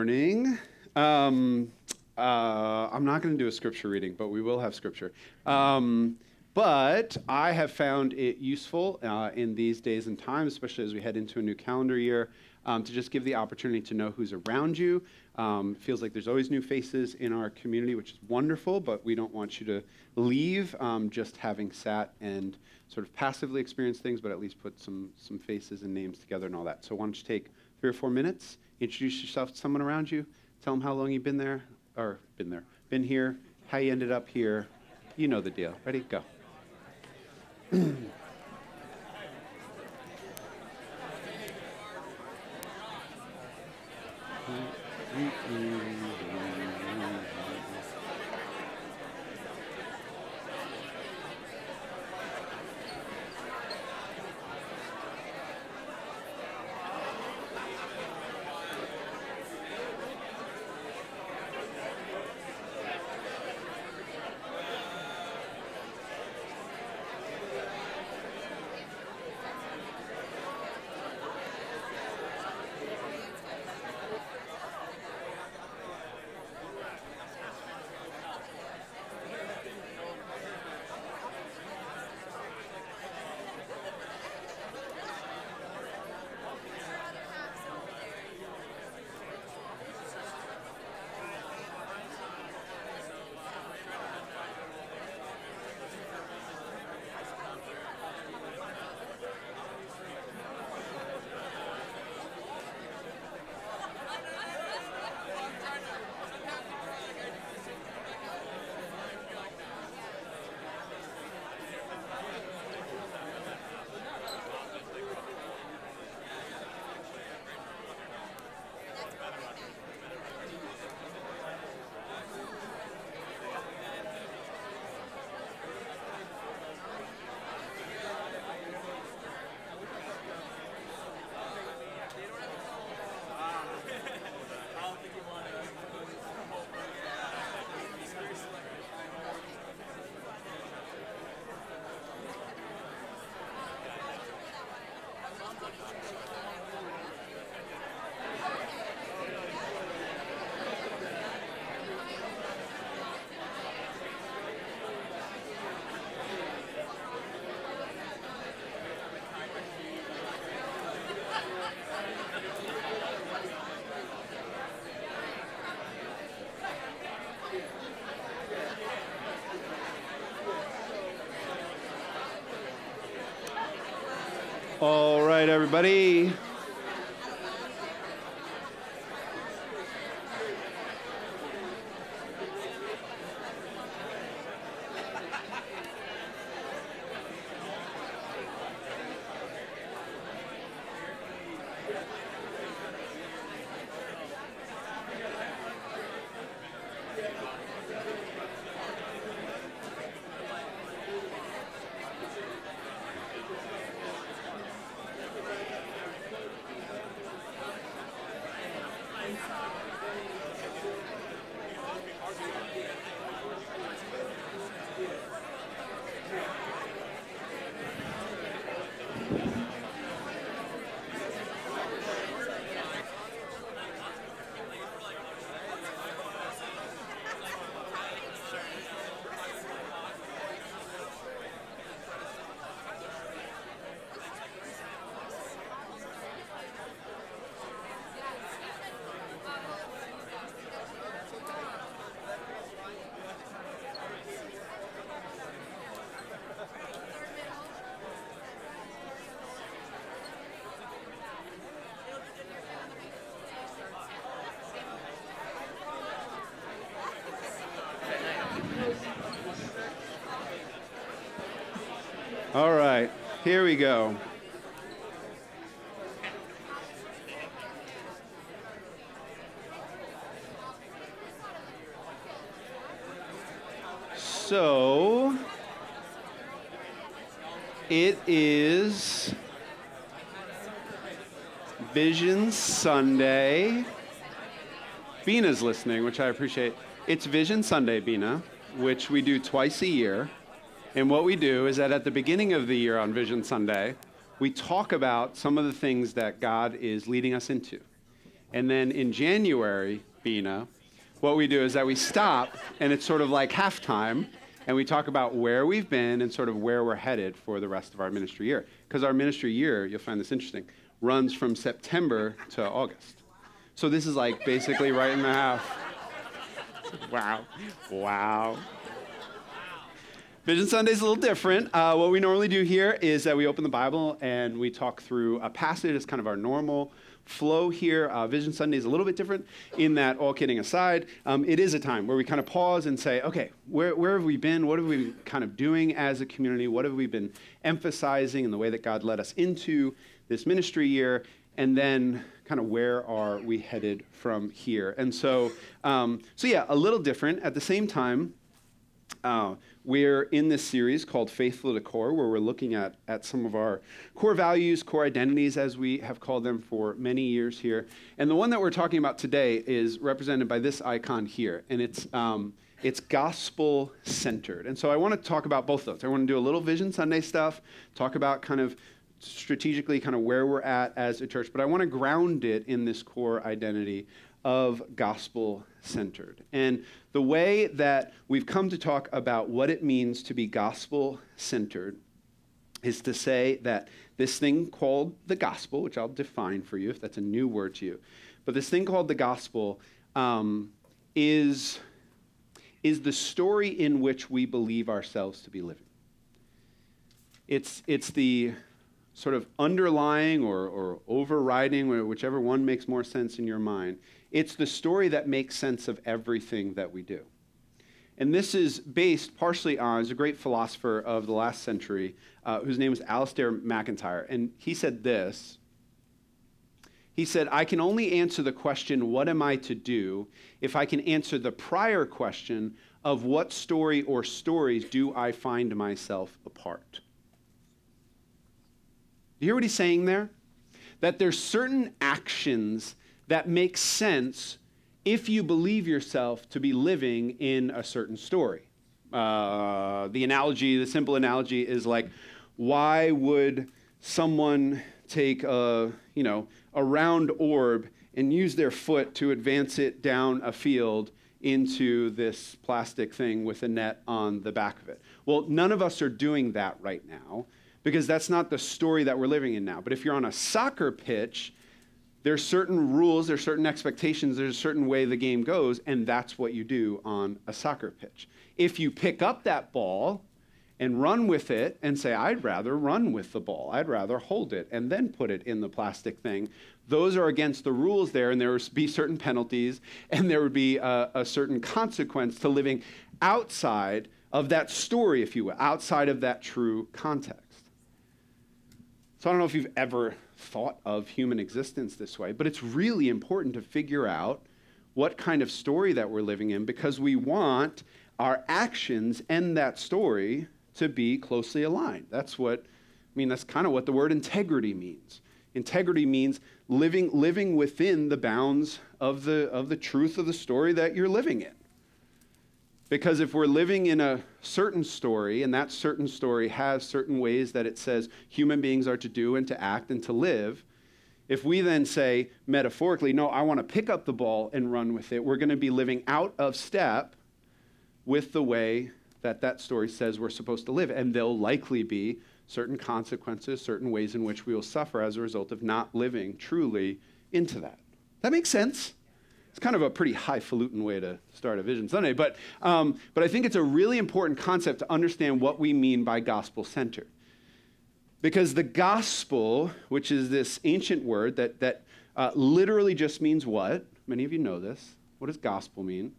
morning. Um, uh, I'm not going to do a scripture reading, but we will have scripture. Um, but I have found it useful uh, in these days and times, especially as we head into a new calendar year, um, to just give the opportunity to know who's around you. Um, feels like there's always new faces in our community, which is wonderful, but we don't want you to leave um, just having sat and sort of passively experienced things, but at least put some, some faces and names together and all that. So why don't you take three or four minutes, introduce yourself to someone around you, tell them how long you've been there, or been there, been here, how you ended up here. You know the deal. Ready? Go. All right, everybody. All right, here we go. So, it is Vision Sunday. Bina's listening, which I appreciate. It's Vision Sunday, Bina, which we do twice a year. And what we do is that at the beginning of the year on Vision Sunday, we talk about some of the things that God is leading us into. And then in January, Bina, what we do is that we stop and it's sort of like halftime and we talk about where we've been and sort of where we're headed for the rest of our ministry year. Because our ministry year, you'll find this interesting, runs from September to August. So this is like basically right in the half. Wow. Wow. Vision Sunday is a little different. Uh, what we normally do here is that we open the Bible and we talk through a passage. It's kind of our normal flow here. Uh, Vision Sunday is a little bit different in that, all kidding aside, um, it is a time where we kind of pause and say, okay, where, where have we been? What have we been kind of doing as a community? What have we been emphasizing in the way that God led us into this ministry year? And then kind of where are we headed from here? And so, um, so yeah, a little different. At the same time, uh, we're in this series called Faithful to Core, where we're looking at, at some of our core values, core identities, as we have called them for many years here. And the one that we're talking about today is represented by this icon here, and it's, um, it's gospel centered. And so I want to talk about both those. I want to do a little Vision Sunday stuff, talk about kind of strategically kind of where we're at as a church, but I want to ground it in this core identity of gospel centered. And the way that we've come to talk about what it means to be gospel centered is to say that this thing called the gospel, which I'll define for you if that's a new word to you, but this thing called the gospel um, is, is the story in which we believe ourselves to be living. It's, it's the sort of underlying or, or overriding, or whichever one makes more sense in your mind, it's the story that makes sense of everything that we do. And this is based partially on, a great philosopher of the last century uh, whose name was Alasdair MacIntyre. And he said this He said, I can only answer the question, what am I to do, if I can answer the prior question of what story or stories do I find myself a part. You hear what he's saying there? That there's certain actions that makes sense if you believe yourself to be living in a certain story. Uh, the analogy, the simple analogy is like, why would someone take a, you know, a round orb and use their foot to advance it down a field into this plastic thing with a net on the back of it? Well, none of us are doing that right now because that's not the story that we're living in now. But if you're on a soccer pitch there's certain rules, there's certain expectations, there's a certain way the game goes, and that's what you do on a soccer pitch. If you pick up that ball and run with it and say, I'd rather run with the ball, I'd rather hold it, and then put it in the plastic thing, those are against the rules there, and there would be certain penalties, and there would be a, a certain consequence to living outside of that story, if you will, outside of that true context. So I don't know if you've ever thought of human existence this way, but it's really important to figure out what kind of story that we're living in because we want our actions and that story to be closely aligned. That's what I mean that's kind of what the word integrity means. Integrity means living living within the bounds of the of the truth of the story that you're living in. Because if we're living in a certain story, and that certain story has certain ways that it says human beings are to do and to act and to live, if we then say metaphorically, no, I want to pick up the ball and run with it, we're going to be living out of step with the way that that story says we're supposed to live. And there'll likely be certain consequences, certain ways in which we will suffer as a result of not living truly into that. That makes sense? It's kind of a pretty highfalutin way to start a Vision Sunday, but, um, but I think it's a really important concept to understand what we mean by gospel centered. Because the gospel, which is this ancient word that, that uh, literally just means what? Many of you know this. What does gospel mean?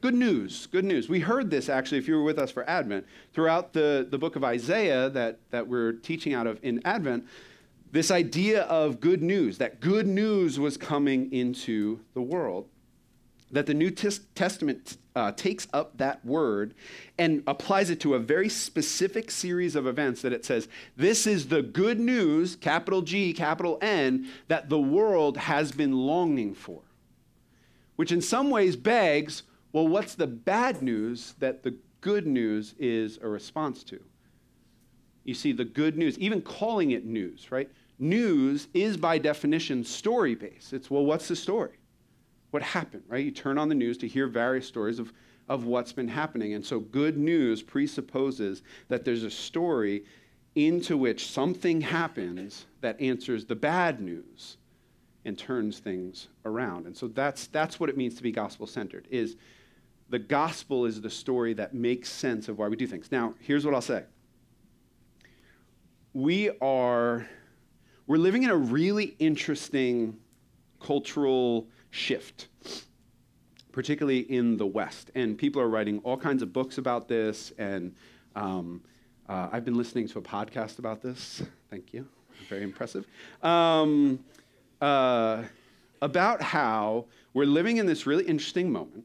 Good news, good news. We heard this actually, if you were with us for Advent, throughout the, the book of Isaiah that, that we're teaching out of in Advent this idea of good news, that good news was coming into the world. That the New Testament uh, takes up that word and applies it to a very specific series of events that it says, This is the good news, capital G, capital N, that the world has been longing for. Which in some ways begs, well, what's the bad news that the good news is a response to? You see, the good news, even calling it news, right? News is by definition story based. It's, well, what's the story? What happened, right? You turn on the news to hear various stories of, of what's been happening. And so good news presupposes that there's a story into which something happens that answers the bad news and turns things around. And so that's, that's what it means to be gospel centered is the gospel is the story that makes sense of why we do things. Now, here's what I'll say. We are we're living in a really interesting cultural shift, particularly in the West. And people are writing all kinds of books about this. And um, uh, I've been listening to a podcast about this. Thank you. Very impressive. Um, uh, about how we're living in this really interesting moment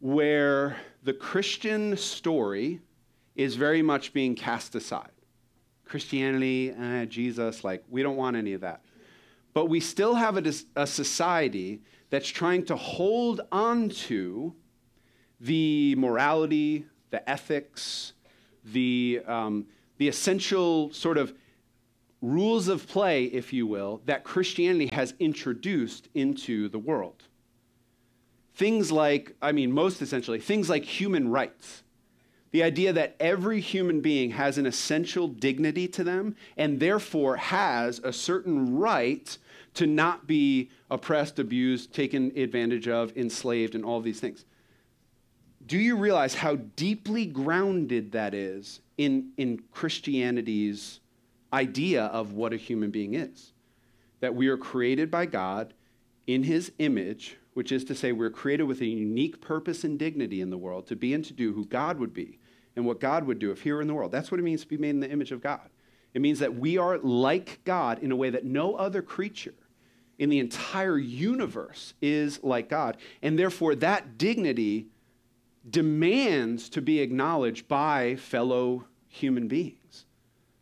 where the Christian story is very much being cast aside. Christianity, eh, Jesus, like, we don't want any of that. But we still have a, a society that's trying to hold on to the morality, the ethics, the, um, the essential sort of rules of play, if you will, that Christianity has introduced into the world. Things like, I mean, most essentially, things like human rights the idea that every human being has an essential dignity to them and therefore has a certain right to not be oppressed, abused, taken advantage of, enslaved, and all of these things. Do you realize how deeply grounded that is in, in Christianity's idea of what a human being is? That we are created by God in his image, which is to say, we're created with a unique purpose and dignity in the world to be and to do who God would be and what God would do if He were in the world. That's what it means to be made in the image of God. It means that we are like God in a way that no other creature in the entire universe is like God. And therefore, that dignity demands to be acknowledged by fellow human beings,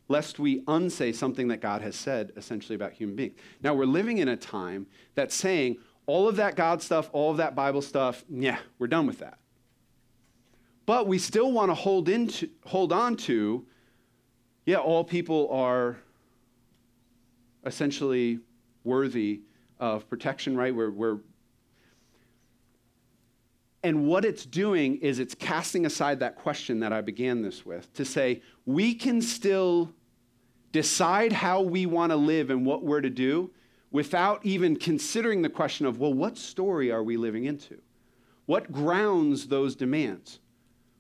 lest we unsay something that God has said essentially about human beings. Now, we're living in a time that's saying all of that God stuff, all of that Bible stuff, yeah, we're done with that. But we still want to hold, into, hold on to, yeah, all people are essentially worthy of protection, right? We're, we're, and what it's doing is it's casting aside that question that I began this with to say, we can still decide how we want to live and what we're to do without even considering the question of, well, what story are we living into? What grounds those demands?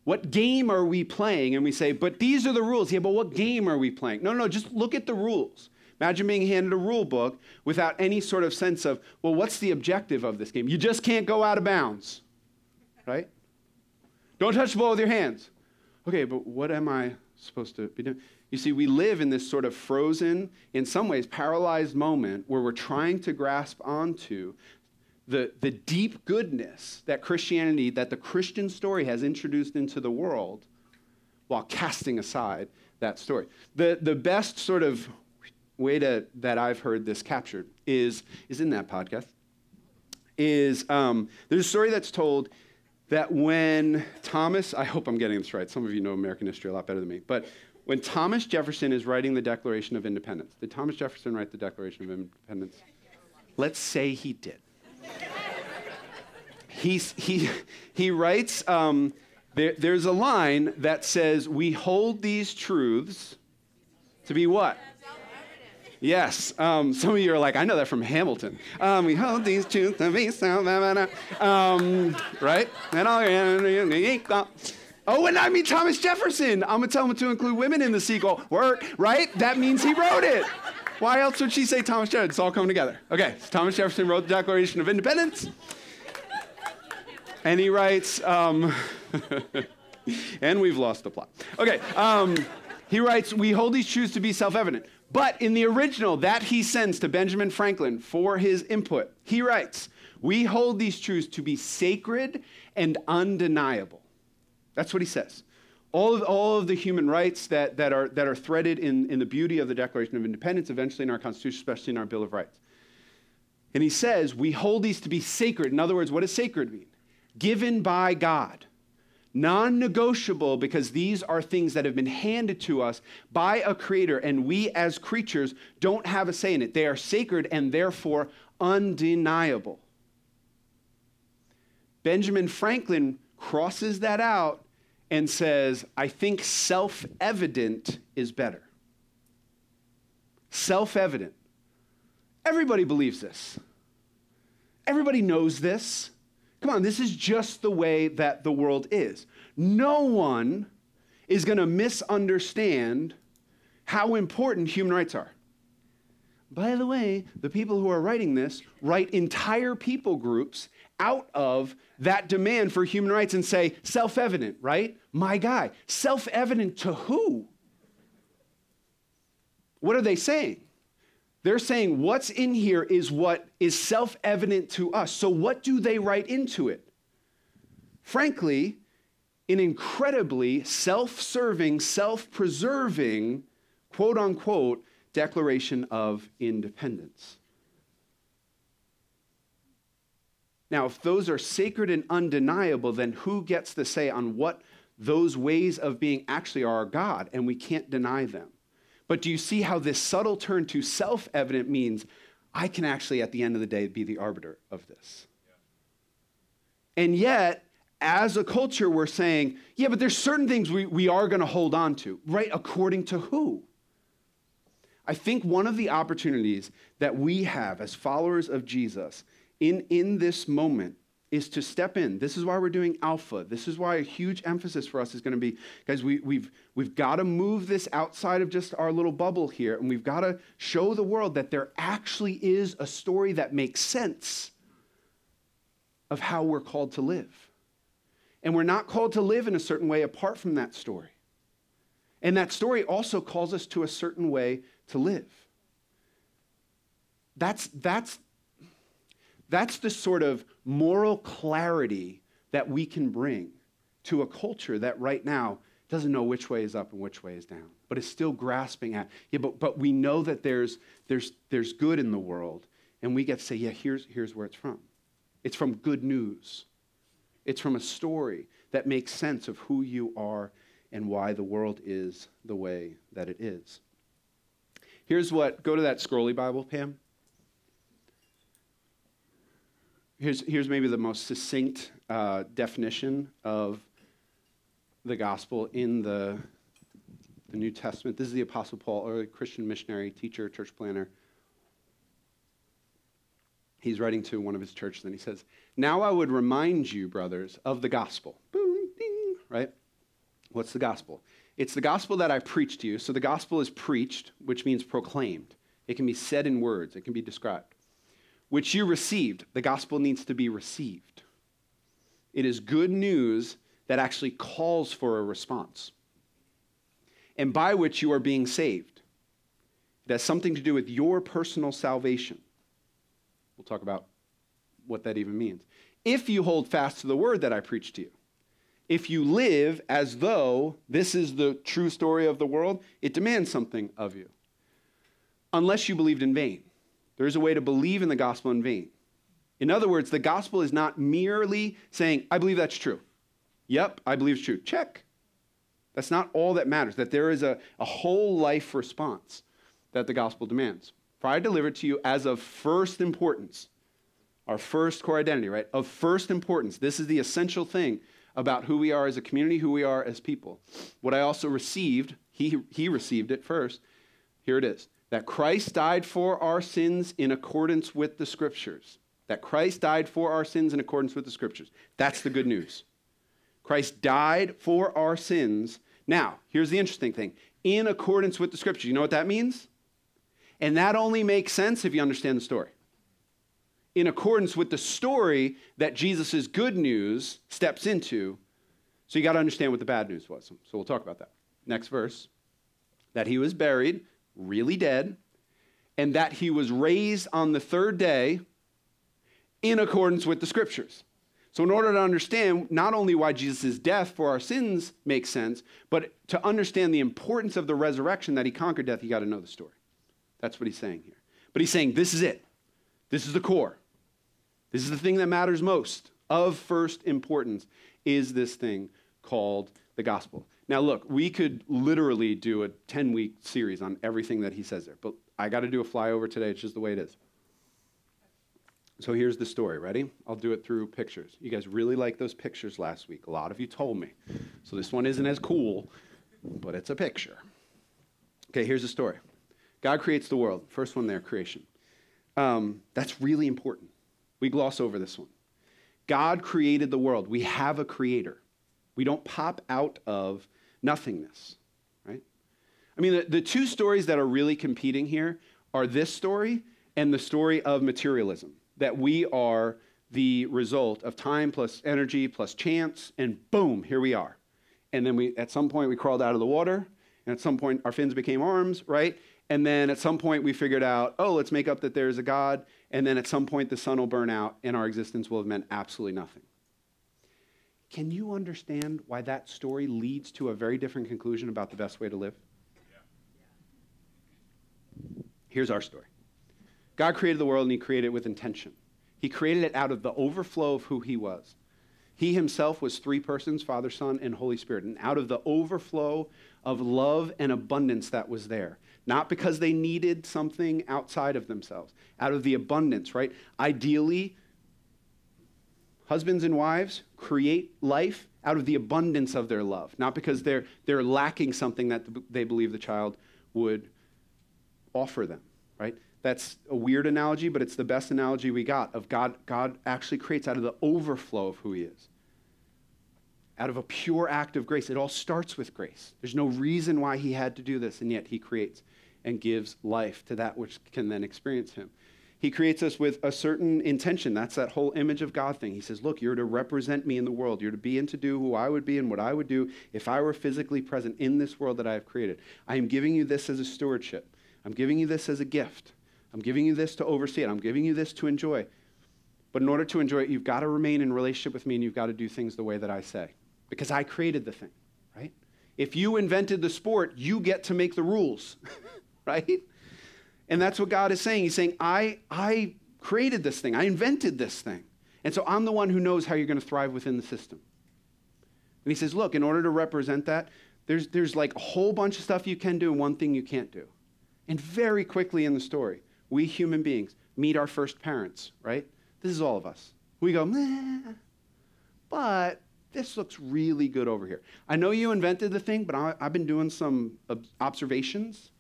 What game are we playing? And we say, but these are the rules. Yeah, but what game are we playing? No, no, just look at the rules. Imagine being handed a rule book without any sort of sense of, well, what's the objective of this game? You just can't go out of bounds, right? Don't touch the ball with your hands. Okay, but what am I supposed to be doing? You see, we live in this sort of frozen, in some ways paralyzed moment where we're trying to grasp onto the, the deep goodness that Christianity, that the Christian story has introduced into the world while casting aside that story. The, the best sort of way to, that I've heard this captured is, is in that podcast. Is um, there's a story that's told that when Thomas, I hope I'm getting this right, some of you know American history a lot better than me, but when Thomas Jefferson is writing the Declaration of Independence, did Thomas Jefferson write the Declaration of Independence? Let's say he did. He's, he, he writes, um, there, there's a line that says, We hold these truths to be what? Yes. Um, some of you are like, I know that from Hamilton. Um, we hold these truths to be so. Um, right? And oh, and I mean Thomas Jefferson. I'm going to tell him to include women in the sequel. Work, right? That means he wrote it. Why else would she say Thomas Jefferson? It's all coming together. Okay, so Thomas Jefferson wrote the Declaration of Independence. And he writes, um, and we've lost the plot. Okay, um, he writes, We hold these truths to be self evident. But in the original that he sends to Benjamin Franklin for his input, he writes, We hold these truths to be sacred and undeniable. That's what he says. All of, all of the human rights that, that, are, that are threaded in, in the beauty of the Declaration of Independence, eventually in our Constitution, especially in our Bill of Rights. And he says, we hold these to be sacred. In other words, what does sacred mean? Given by God, non negotiable because these are things that have been handed to us by a creator, and we as creatures don't have a say in it. They are sacred and therefore undeniable. Benjamin Franklin crosses that out and says, I think self evident is better. Self evident. Everybody believes this. Everybody knows this. Come on, this is just the way that the world is. No one is going to misunderstand how important human rights are. By the way, the people who are writing this write entire people groups out of that demand for human rights and say, self evident, right? My guy. Self evident to who? What are they saying? They're saying what's in here is what is self evident to us. So, what do they write into it? Frankly, an incredibly self serving, self preserving, quote unquote, Declaration of Independence. Now, if those are sacred and undeniable, then who gets the say on what those ways of being actually are God? And we can't deny them. But do you see how this subtle turn to self evident means I can actually, at the end of the day, be the arbiter of this? Yeah. And yet, as a culture, we're saying, yeah, but there's certain things we, we are going to hold on to, right? According to who? I think one of the opportunities that we have as followers of Jesus in, in this moment is to step in. This is why we're doing alpha. This is why a huge emphasis for us is going to be, guys, we, we've, we've got to move this outside of just our little bubble here, and we've got to show the world that there actually is a story that makes sense of how we're called to live. And we're not called to live in a certain way apart from that story. And that story also calls us to a certain way to live. That's, that's, that's the sort of moral clarity that we can bring to a culture that right now doesn't know which way is up and which way is down, but is still grasping at, yeah, but, but we know that there's, there's, there's good in the world, and we get to say, yeah, here's, here's where it's from. It's from good news. It's from a story that makes sense of who you are and why the world is the way that it is. Here's what, go to that scrolly Bible, Pam. Here's, here's maybe the most succinct uh, definition of the gospel in the, the New Testament. This is the Apostle Paul, early Christian missionary, teacher, church planner. He's writing to one of his churches and he says, Now I would remind you, brothers, of the gospel. Boom, ding, right? What's the gospel? It's the gospel that I preached to you. So the gospel is preached, which means proclaimed. It can be said in words, it can be described. Which you received. The gospel needs to be received. It is good news that actually calls for a response, and by which you are being saved. It has something to do with your personal salvation. We'll talk about what that even means. If you hold fast to the word that I preached to you, if you live as though this is the true story of the world, it demands something of you. Unless you believed in vain. There is a way to believe in the gospel in vain. In other words, the gospel is not merely saying, I believe that's true. Yep, I believe it's true. Check. That's not all that matters, that there is a, a whole life response that the gospel demands. For I delivered to you as of first importance, our first core identity, right? Of first importance. This is the essential thing about who we are as a community, who we are as people. What I also received, he, he received it first. Here it is that Christ died for our sins in accordance with the scriptures. That Christ died for our sins in accordance with the scriptures. That's the good news. Christ died for our sins. Now, here's the interesting thing in accordance with the scriptures. You know what that means? And that only makes sense if you understand the story in accordance with the story that Jesus' good news steps into. So you got to understand what the bad news was. So we'll talk about that. Next verse that he was buried, really dead, and that he was raised on the third day in accordance with the scriptures. So, in order to understand not only why Jesus' death for our sins makes sense, but to understand the importance of the resurrection that he conquered death, you got to know the story. That's what he's saying here. But he's saying this is it. This is the core. This is the thing that matters most, of first importance, is this thing called the gospel. Now, look, we could literally do a 10 week series on everything that he says there, but I got to do a flyover today. It's just the way it is. So here's the story. Ready? I'll do it through pictures. You guys really liked those pictures last week. A lot of you told me. So this one isn't as cool, but it's a picture. Okay, here's the story God creates the world. First one there, creation. Um, that's really important. We gloss over this one. God created the world. We have a creator. We don't pop out of nothingness, right? I mean, the, the two stories that are really competing here are this story and the story of materialism that we are the result of time plus energy plus chance, and boom, here we are. And then we, at some point, we crawled out of the water, and at some point, our fins became arms, right? And then at some point, we figured out, oh, let's make up that there's a God. And then at some point, the sun will burn out, and our existence will have meant absolutely nothing. Can you understand why that story leads to a very different conclusion about the best way to live? Here's our story. God created the world and he created it with intention. He created it out of the overflow of who he was. He himself was three persons Father, Son, and Holy Spirit. And out of the overflow of love and abundance that was there, not because they needed something outside of themselves, out of the abundance, right? Ideally, husbands and wives create life out of the abundance of their love, not because they're, they're lacking something that they believe the child would offer them, right? That's a weird analogy, but it's the best analogy we got of God. God actually creates out of the overflow of who He is, out of a pure act of grace. It all starts with grace. There's no reason why He had to do this, and yet He creates and gives life to that which can then experience Him. He creates us with a certain intention. That's that whole image of God thing. He says, Look, you're to represent me in the world. You're to be and to do who I would be and what I would do if I were physically present in this world that I have created. I am giving you this as a stewardship. I'm giving you this as a gift. I'm giving you this to oversee it. I'm giving you this to enjoy. But in order to enjoy it, you've got to remain in relationship with me and you've got to do things the way that I say. Because I created the thing, right? If you invented the sport, you get to make the rules, right? And that's what God is saying. He's saying, I, I created this thing, I invented this thing. And so I'm the one who knows how you're going to thrive within the system. And he says, Look, in order to represent that, there's, there's like a whole bunch of stuff you can do and one thing you can't do. And very quickly in the story, we human beings meet our first parents, right? This is all of us. We go, Meh, but this looks really good over here. I know you invented the thing, but I, have been doing some observations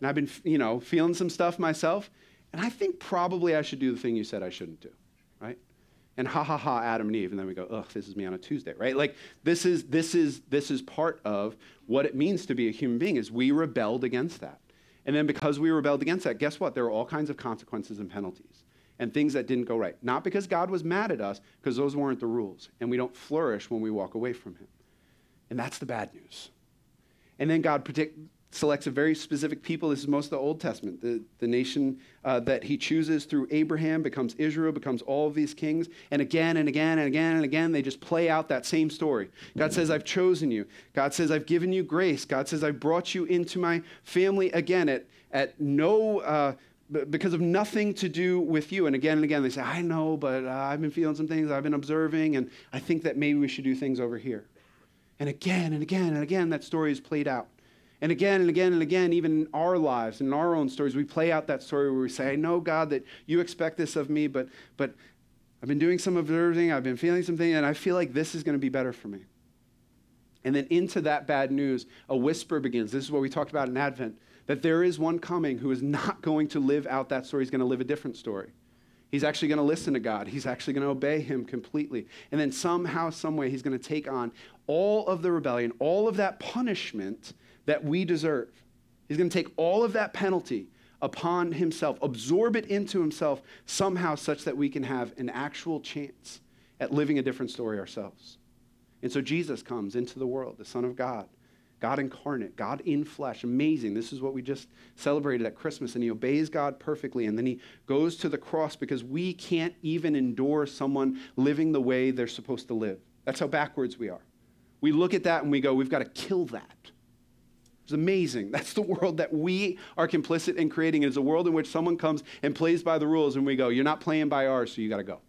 and I've been, you know, feeling some stuff myself. And I think probably I should do the thing you said I shouldn't do, right? And ha ha ha, Adam and Eve, and then we go, ugh, this is me on a Tuesday, right? Like this is this is this is part of what it means to be a human being. Is we rebelled against that. And then because we rebelled against that, guess what? There are all kinds of consequences and penalties and things that didn't go right. Not because God was mad at us, because those weren't the rules. And we don't flourish when we walk away from Him. And that's the bad news. And then God predict, selects a very specific people. This is most of the Old Testament. The, the nation uh, that he chooses through Abraham becomes Israel, becomes all of these kings. And again and again and again and again, they just play out that same story. God says, I've chosen you. God says, I've given you grace. God says, I've brought you into my family again at, at no. Uh, because of nothing to do with you. And again and again, they say, I know, but uh, I've been feeling some things, I've been observing, and I think that maybe we should do things over here. And again and again and again, that story is played out. And again and again and again, even in our lives, and in our own stories, we play out that story where we say, I know, God, that you expect this of me, but, but I've been doing some observing, I've been feeling something, and I feel like this is going to be better for me. And then into that bad news, a whisper begins. This is what we talked about in Advent that there is one coming who is not going to live out that story, he's going to live a different story. He's actually going to listen to God. He's actually going to obey him completely. And then somehow, someway, he's going to take on all of the rebellion, all of that punishment that we deserve. He's going to take all of that penalty upon himself, absorb it into himself somehow such that we can have an actual chance at living a different story ourselves. And so Jesus comes into the world, the Son of God, God incarnate, God in flesh. Amazing. This is what we just celebrated at Christmas. And he obeys God perfectly. And then he goes to the cross because we can't even endure someone living the way they're supposed to live. That's how backwards we are. We look at that and we go, we've got to kill that. It's amazing. That's the world that we are complicit in creating. It's a world in which someone comes and plays by the rules, and we go, You're not playing by ours, so you got to go.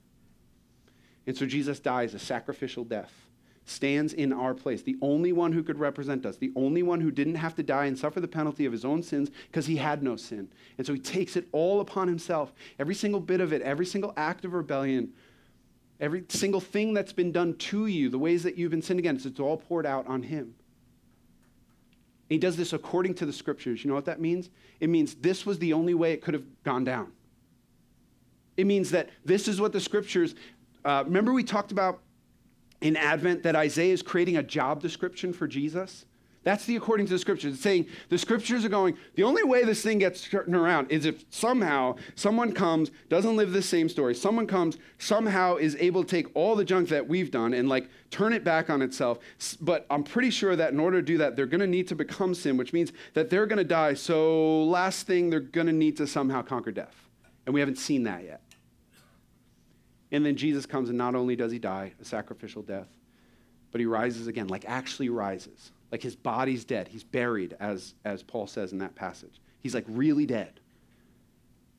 And so Jesus dies a sacrificial death stands in our place, the only one who could represent us, the only one who didn't have to die and suffer the penalty of his own sins because he had no sin. And so he takes it all upon himself, every single bit of it, every single act of rebellion, every single thing that's been done to you, the ways that you've been sinned against, it's all poured out on him. He does this according to the scriptures. You know what that means? It means this was the only way it could have gone down. It means that this is what the scriptures. Uh, remember, we talked about in Advent that Isaiah is creating a job description for Jesus? That's the according to the scriptures. It's saying the scriptures are going, the only way this thing gets turned around is if somehow someone comes, doesn't live the same story, someone comes, somehow is able to take all the junk that we've done and like turn it back on itself. But I'm pretty sure that in order to do that, they're going to need to become sin, which means that they're going to die. So, last thing, they're going to need to somehow conquer death. And we haven't seen that yet. And then Jesus comes, and not only does he die a sacrificial death, but he rises again, like actually rises. Like his body's dead. He's buried, as, as Paul says in that passage. He's like really dead.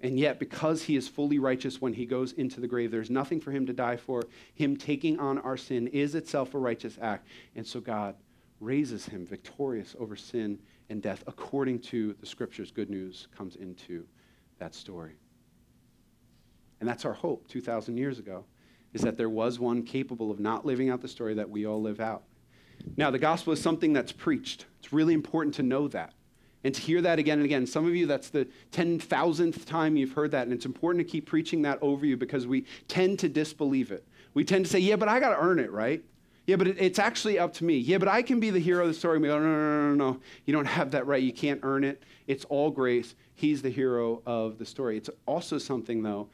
And yet, because he is fully righteous when he goes into the grave, there's nothing for him to die for. Him taking on our sin is itself a righteous act. And so God raises him victorious over sin and death according to the scriptures. Good news comes into that story. And that's our hope 2,000 years ago, is that there was one capable of not living out the story that we all live out. Now, the gospel is something that's preached. It's really important to know that and to hear that again and again. Some of you, that's the 10,000th time you've heard that, and it's important to keep preaching that over you because we tend to disbelieve it. We tend to say, yeah, but I got to earn it, right? Yeah, but it, it's actually up to me. Yeah, but I can be the hero of the story. We go, no, no, no, no, no. You don't have that right. You can't earn it. It's all grace. He's the hero of the story. It's also something, though,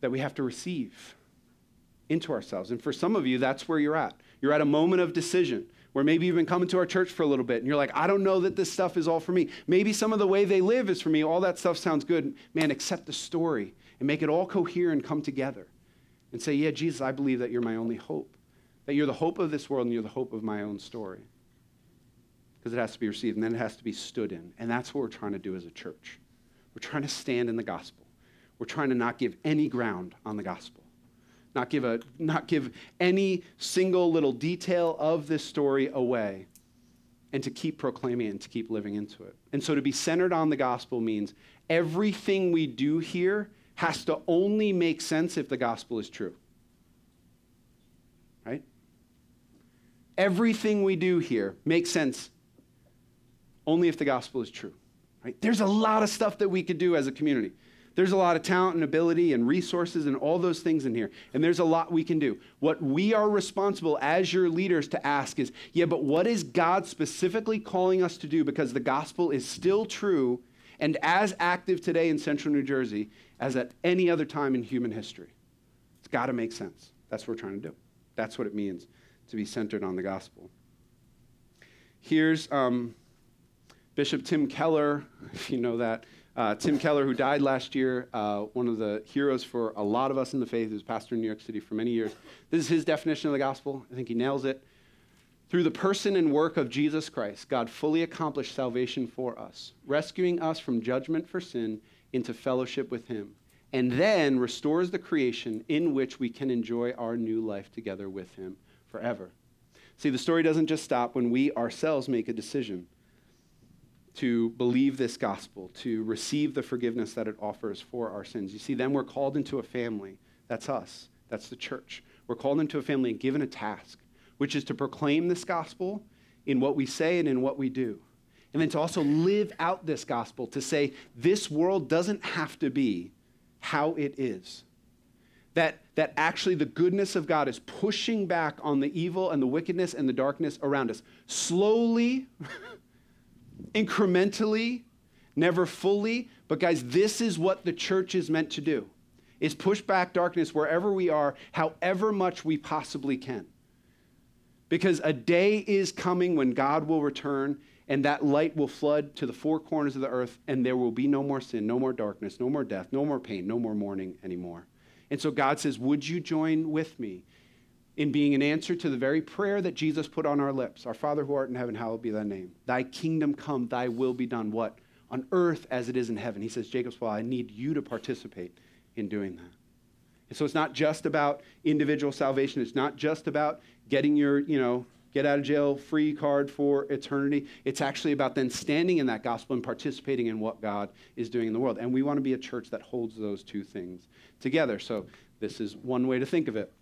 that we have to receive into ourselves. And for some of you, that's where you're at. You're at a moment of decision where maybe you've been coming to our church for a little bit and you're like, I don't know that this stuff is all for me. Maybe some of the way they live is for me. All that stuff sounds good. Man, accept the story and make it all cohere and come together and say, Yeah, Jesus, I believe that you're my only hope, that you're the hope of this world and you're the hope of my own story. Because it has to be received and then it has to be stood in. And that's what we're trying to do as a church. We're trying to stand in the gospel. We're trying to not give any ground on the gospel, not give, a, not give any single little detail of this story away, and to keep proclaiming it and to keep living into it. And so to be centered on the gospel means everything we do here has to only make sense if the gospel is true. Right? Everything we do here makes sense only if the gospel is true. Right? There's a lot of stuff that we could do as a community. There's a lot of talent and ability and resources and all those things in here. And there's a lot we can do. What we are responsible as your leaders to ask is yeah, but what is God specifically calling us to do? Because the gospel is still true and as active today in central New Jersey as at any other time in human history. It's got to make sense. That's what we're trying to do. That's what it means to be centered on the gospel. Here's um, Bishop Tim Keller, if you know that. Uh, Tim Keller, who died last year, uh, one of the heroes for a lot of us in the faith, who's pastor in New York City for many years. This is his definition of the gospel. I think he nails it. Through the person and work of Jesus Christ, God fully accomplished salvation for us, rescuing us from judgment for sin into fellowship with Him, and then restores the creation in which we can enjoy our new life together with Him forever. See, the story doesn't just stop when we ourselves make a decision to believe this gospel, to receive the forgiveness that it offers for our sins. You see, then we're called into a family. That's us, that's the church. We're called into a family and given a task, which is to proclaim this gospel in what we say and in what we do. And then to also live out this gospel, to say this world doesn't have to be how it is. That, that actually the goodness of God is pushing back on the evil and the wickedness and the darkness around us. Slowly, incrementally, never fully. But guys, this is what the church is meant to do. Is push back darkness wherever we are, however much we possibly can. Because a day is coming when God will return and that light will flood to the four corners of the earth, and there will be no more sin, no more darkness, no more death, no more pain, no more mourning anymore. And so God says, Would you join with me in being an answer to the very prayer that Jesus put on our lips. Our Father who art in heaven, hallowed be thy name. Thy kingdom come, thy will be done. What? On earth as it is in heaven. He says, Jacob's well, I need you to participate in doing that. so it's not just about individual salvation. It's not just about getting your, you know, get out of jail free card for eternity. It's actually about then standing in that gospel and participating in what God is doing in the world. And we want to be a church that holds those two things together. So this is one way to think of it.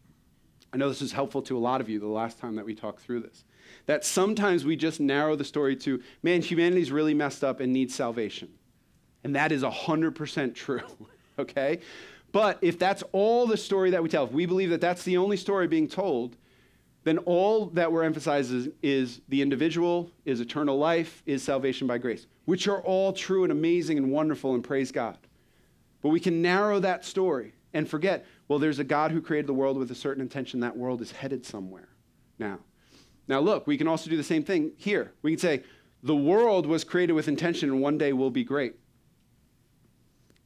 I know this is helpful to a lot of you the last time that we talked through this. That sometimes we just narrow the story to, man, humanity's really messed up and needs salvation. And that is 100% true, okay? But if that's all the story that we tell, if we believe that that's the only story being told, then all that we're emphasizing is the individual, is eternal life, is salvation by grace, which are all true and amazing and wonderful, and praise God. But we can narrow that story and forget, well, there's a God who created the world with a certain intention. That world is headed somewhere now. Now, look, we can also do the same thing here. We can say, the world was created with intention and one day will be great.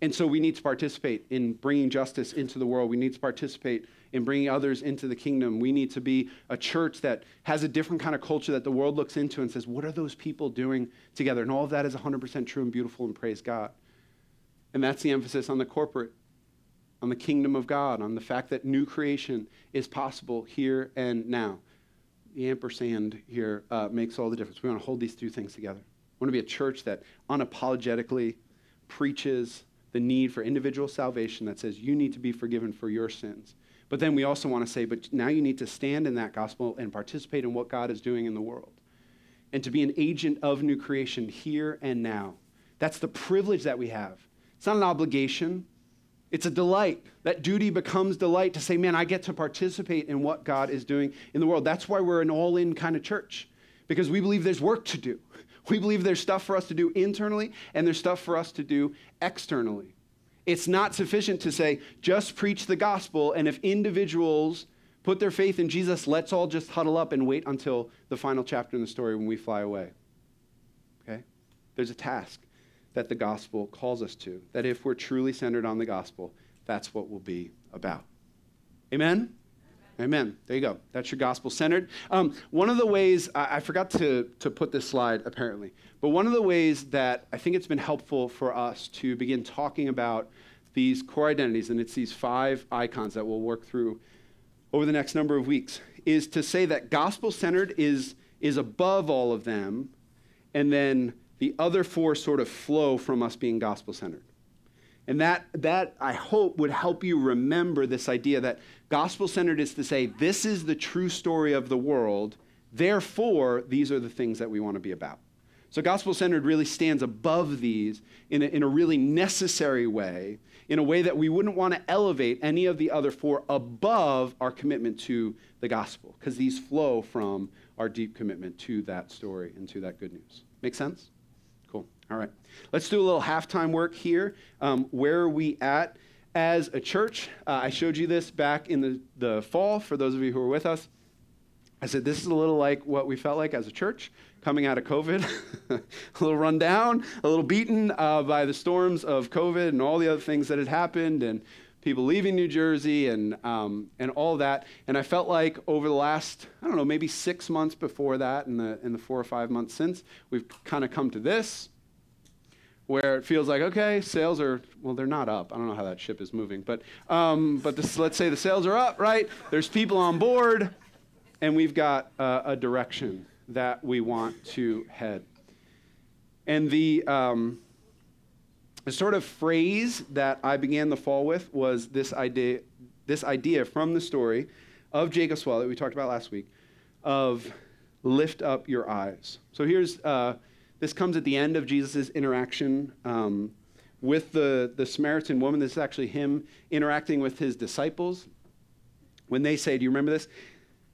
And so we need to participate in bringing justice into the world. We need to participate in bringing others into the kingdom. We need to be a church that has a different kind of culture that the world looks into and says, what are those people doing together? And all of that is 100% true and beautiful and praise God. And that's the emphasis on the corporate, on the kingdom of God, on the fact that new creation is possible here and now. The ampersand here uh, makes all the difference. We want to hold these two things together. We want to be a church that unapologetically preaches the need for individual salvation that says you need to be forgiven for your sins. But then we also want to say, but now you need to stand in that gospel and participate in what God is doing in the world. And to be an agent of new creation here and now. That's the privilege that we have. It's not an obligation, it's a delight. That duty becomes delight to say, man, I get to participate in what God is doing in the world. That's why we're an all in kind of church, because we believe there's work to do. We believe there's stuff for us to do internally and there's stuff for us to do externally. It's not sufficient to say, just preach the gospel, and if individuals put their faith in Jesus, let's all just huddle up and wait until the final chapter in the story when we fly away. Okay? There's a task that the gospel calls us to, that if we're truly centered on the gospel, that's what we'll be about. Amen? Amen. There you go. That's your gospel centered. Um, one of the ways, I, I, forgot to, to put this slide apparently, but one of the ways that I think it's been helpful for us to begin talking about these core identities, and it's these five icons that we'll work through over the next number of weeks, is to say that gospel centered is, is above all of them, and then the other four sort of flow from us being gospel centered. And that, that, I hope, would help you remember this idea that gospel centered is to say, this is the true story of the world, therefore, these are the things that we want to be about. So, gospel centered really stands above these in a, in a really necessary way, in a way that we wouldn't want to elevate any of the other four above our commitment to the gospel, because these flow from our deep commitment to that story and to that good news. Make sense? All right. Let's do a little halftime work here. Um, where are we at as a church? Uh, I showed you this back in the, the fall for those of you who were with us. I said, this is a little like what we felt like as a church coming out of COVID. a little run down, a little beaten uh, by the storms of COVID and all the other things that had happened, and people leaving New Jersey and, um, and all that. And I felt like over the last, I don't know, maybe six months before that and the, and the four or five months since, we've kind of come to this where it feels like okay, sails are well, they're not up. I don't know how that ship is moving, but um, but this, let's say the sails are up, right? There's people on board, and we've got uh, a direction that we want to head. And the um, the sort of phrase that I began the fall with was this idea, this idea from the story of Jacob's Well that we talked about last week, of lift up your eyes. So here's. Uh, this comes at the end of Jesus' interaction um, with the, the Samaritan woman. This is actually him interacting with his disciples. When they say, Do you remember this?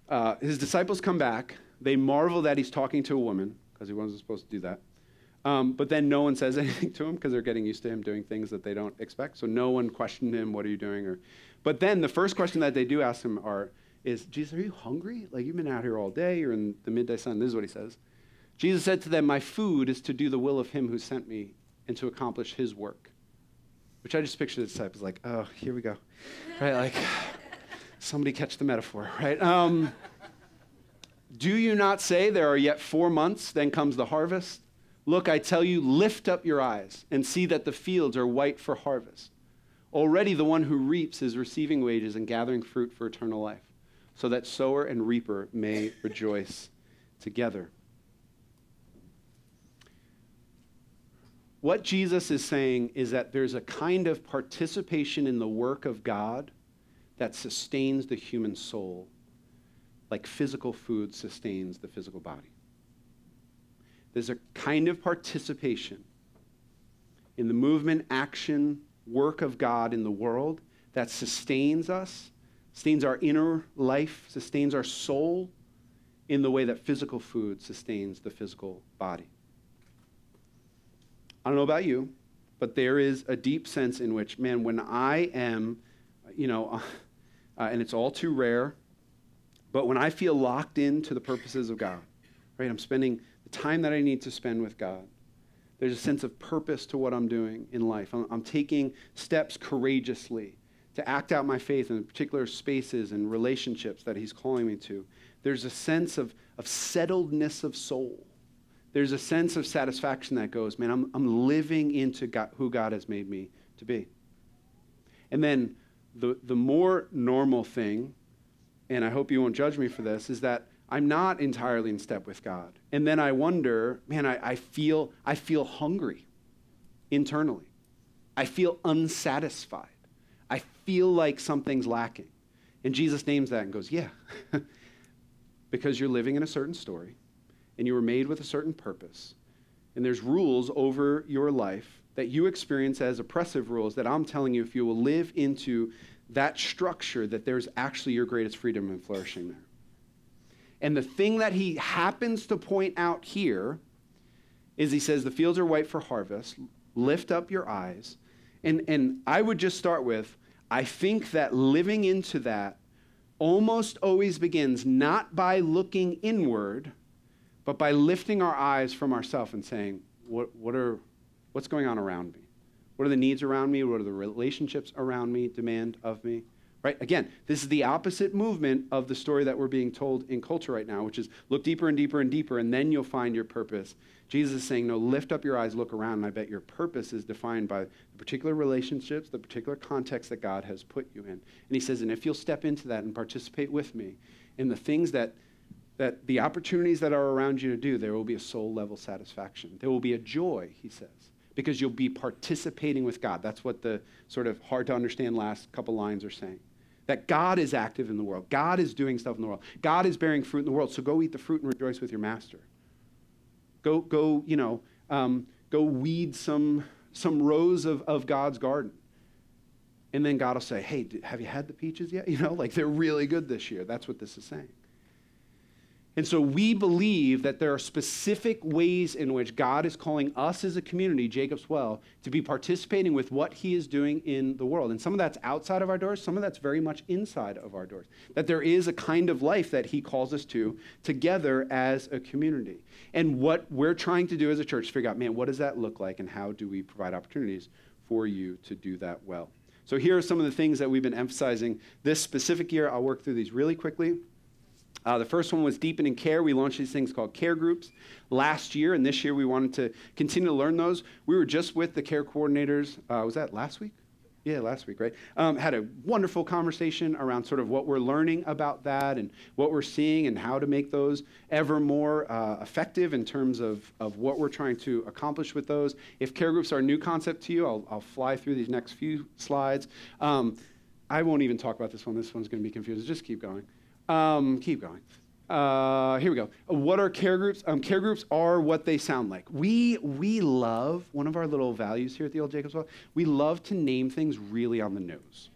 Uh, his disciples come back. They marvel that he's talking to a woman, because he wasn't supposed to do that. Um, but then no one says anything to him because they're getting used to him doing things that they don't expect. So no one questioned him, What are you doing? Or, but then the first question that they do ask him are, is, Jesus, are you hungry? Like, you've been out here all day. You're in the midday sun. This is what he says. Jesus said to them, My food is to do the will of him who sent me and to accomplish his work. Which I just picture the disciples like, oh, here we go. Right? Like, somebody catch the metaphor, right? Um, do you not say there are yet four months, then comes the harvest? Look, I tell you, lift up your eyes and see that the fields are white for harvest. Already the one who reaps is receiving wages and gathering fruit for eternal life, so that sower and reaper may rejoice together. What Jesus is saying is that there's a kind of participation in the work of God that sustains the human soul, like physical food sustains the physical body. There's a kind of participation in the movement, action, work of God in the world that sustains us, sustains our inner life, sustains our soul in the way that physical food sustains the physical body. I don't know about you, but there is a deep sense in which, man, when I am, you know, uh, and it's all too rare, but when I feel locked into the purposes of God, right, I'm spending the time that I need to spend with God. There's a sense of purpose to what I'm doing in life. I'm, I'm taking steps courageously to act out my faith in particular spaces and relationships that He's calling me to. There's a sense of, of settledness of soul. There's a sense of satisfaction that goes, man, I'm, I'm living into God, who God has made me to be. And then the, the more normal thing, and I hope you won't judge me for this, is that I'm not entirely in step with God. And then I wonder, man, I, I, feel, I feel hungry internally. I feel unsatisfied. I feel like something's lacking. And Jesus names that and goes, yeah, because you're living in a certain story and you were made with a certain purpose. And there's rules over your life that you experience as oppressive rules that I'm telling you, if you will live into that structure, that there's actually your greatest freedom and flourishing there. And the thing that he happens to point out here is he says, The fields are white for harvest. Lift up your eyes. And, and I would just start with I think that living into that almost always begins not by looking inward, but by lifting our eyes from ourselves and saying, what, what are, What's going on around me? What are the needs around me? What are the relationships around me demand of me? right? Again, this is the opposite movement of the story that we're being told in culture right now, which is look deeper and deeper and deeper, and then you'll find your purpose. Jesus is saying, no, lift up your eyes, look around, and I bet your purpose is defined by the particular relationships, the particular context that God has put you in. And he says, and if you'll step into that and participate with me in the things that that the opportunities that are around you to do, there will be a soul level satisfaction. There will be a joy, he says because you'll be participating with God. That's what the sort of hard to understand last couple lines are saying that God is active in the world. God is doing stuff in the world. God is bearing fruit in the world. So go eat the fruit and rejoice with your master. Go, go, you know, um, go weed some, some rows of, of God's garden. And then God will say, hey, have you had the peaches yet? You know, like they're really good this year. That's what this is saying. And so we believe that there are specific ways in which God is calling us as a community, Jacob's Well, to be participating with what he is doing in the world. And some of that's outside of our doors, some of that's very much inside of our doors. That there is a kind of life that he calls us to together as a community. And what we're trying to do as a church is figure out, man, what does that look like and how do we provide opportunities for you to do that well? So here are some of the things that we've been emphasizing this specific year. I'll work through these really quickly. Uh, the first one was deepening care. We launched these things called care groups last year, and this year we wanted to continue to learn those. We were just with the care coordinators. Uh, was that last week? Yeah, last week, right? Um, had a wonderful conversation around sort of what we're learning about that and what we're seeing and how to make those ever more uh, effective in terms of, of what we're trying to accomplish with those. If care groups are a new concept to you, I'll, I'll fly through these next few slides. Um, I won't even talk about this one. This one's going to be confusing. Just keep going. Um, keep going. Uh, here we go. What are care groups? Um, care groups are what they sound like. We we love one of our little values here at the Old Jacob's Well. We love to name things really on the nose.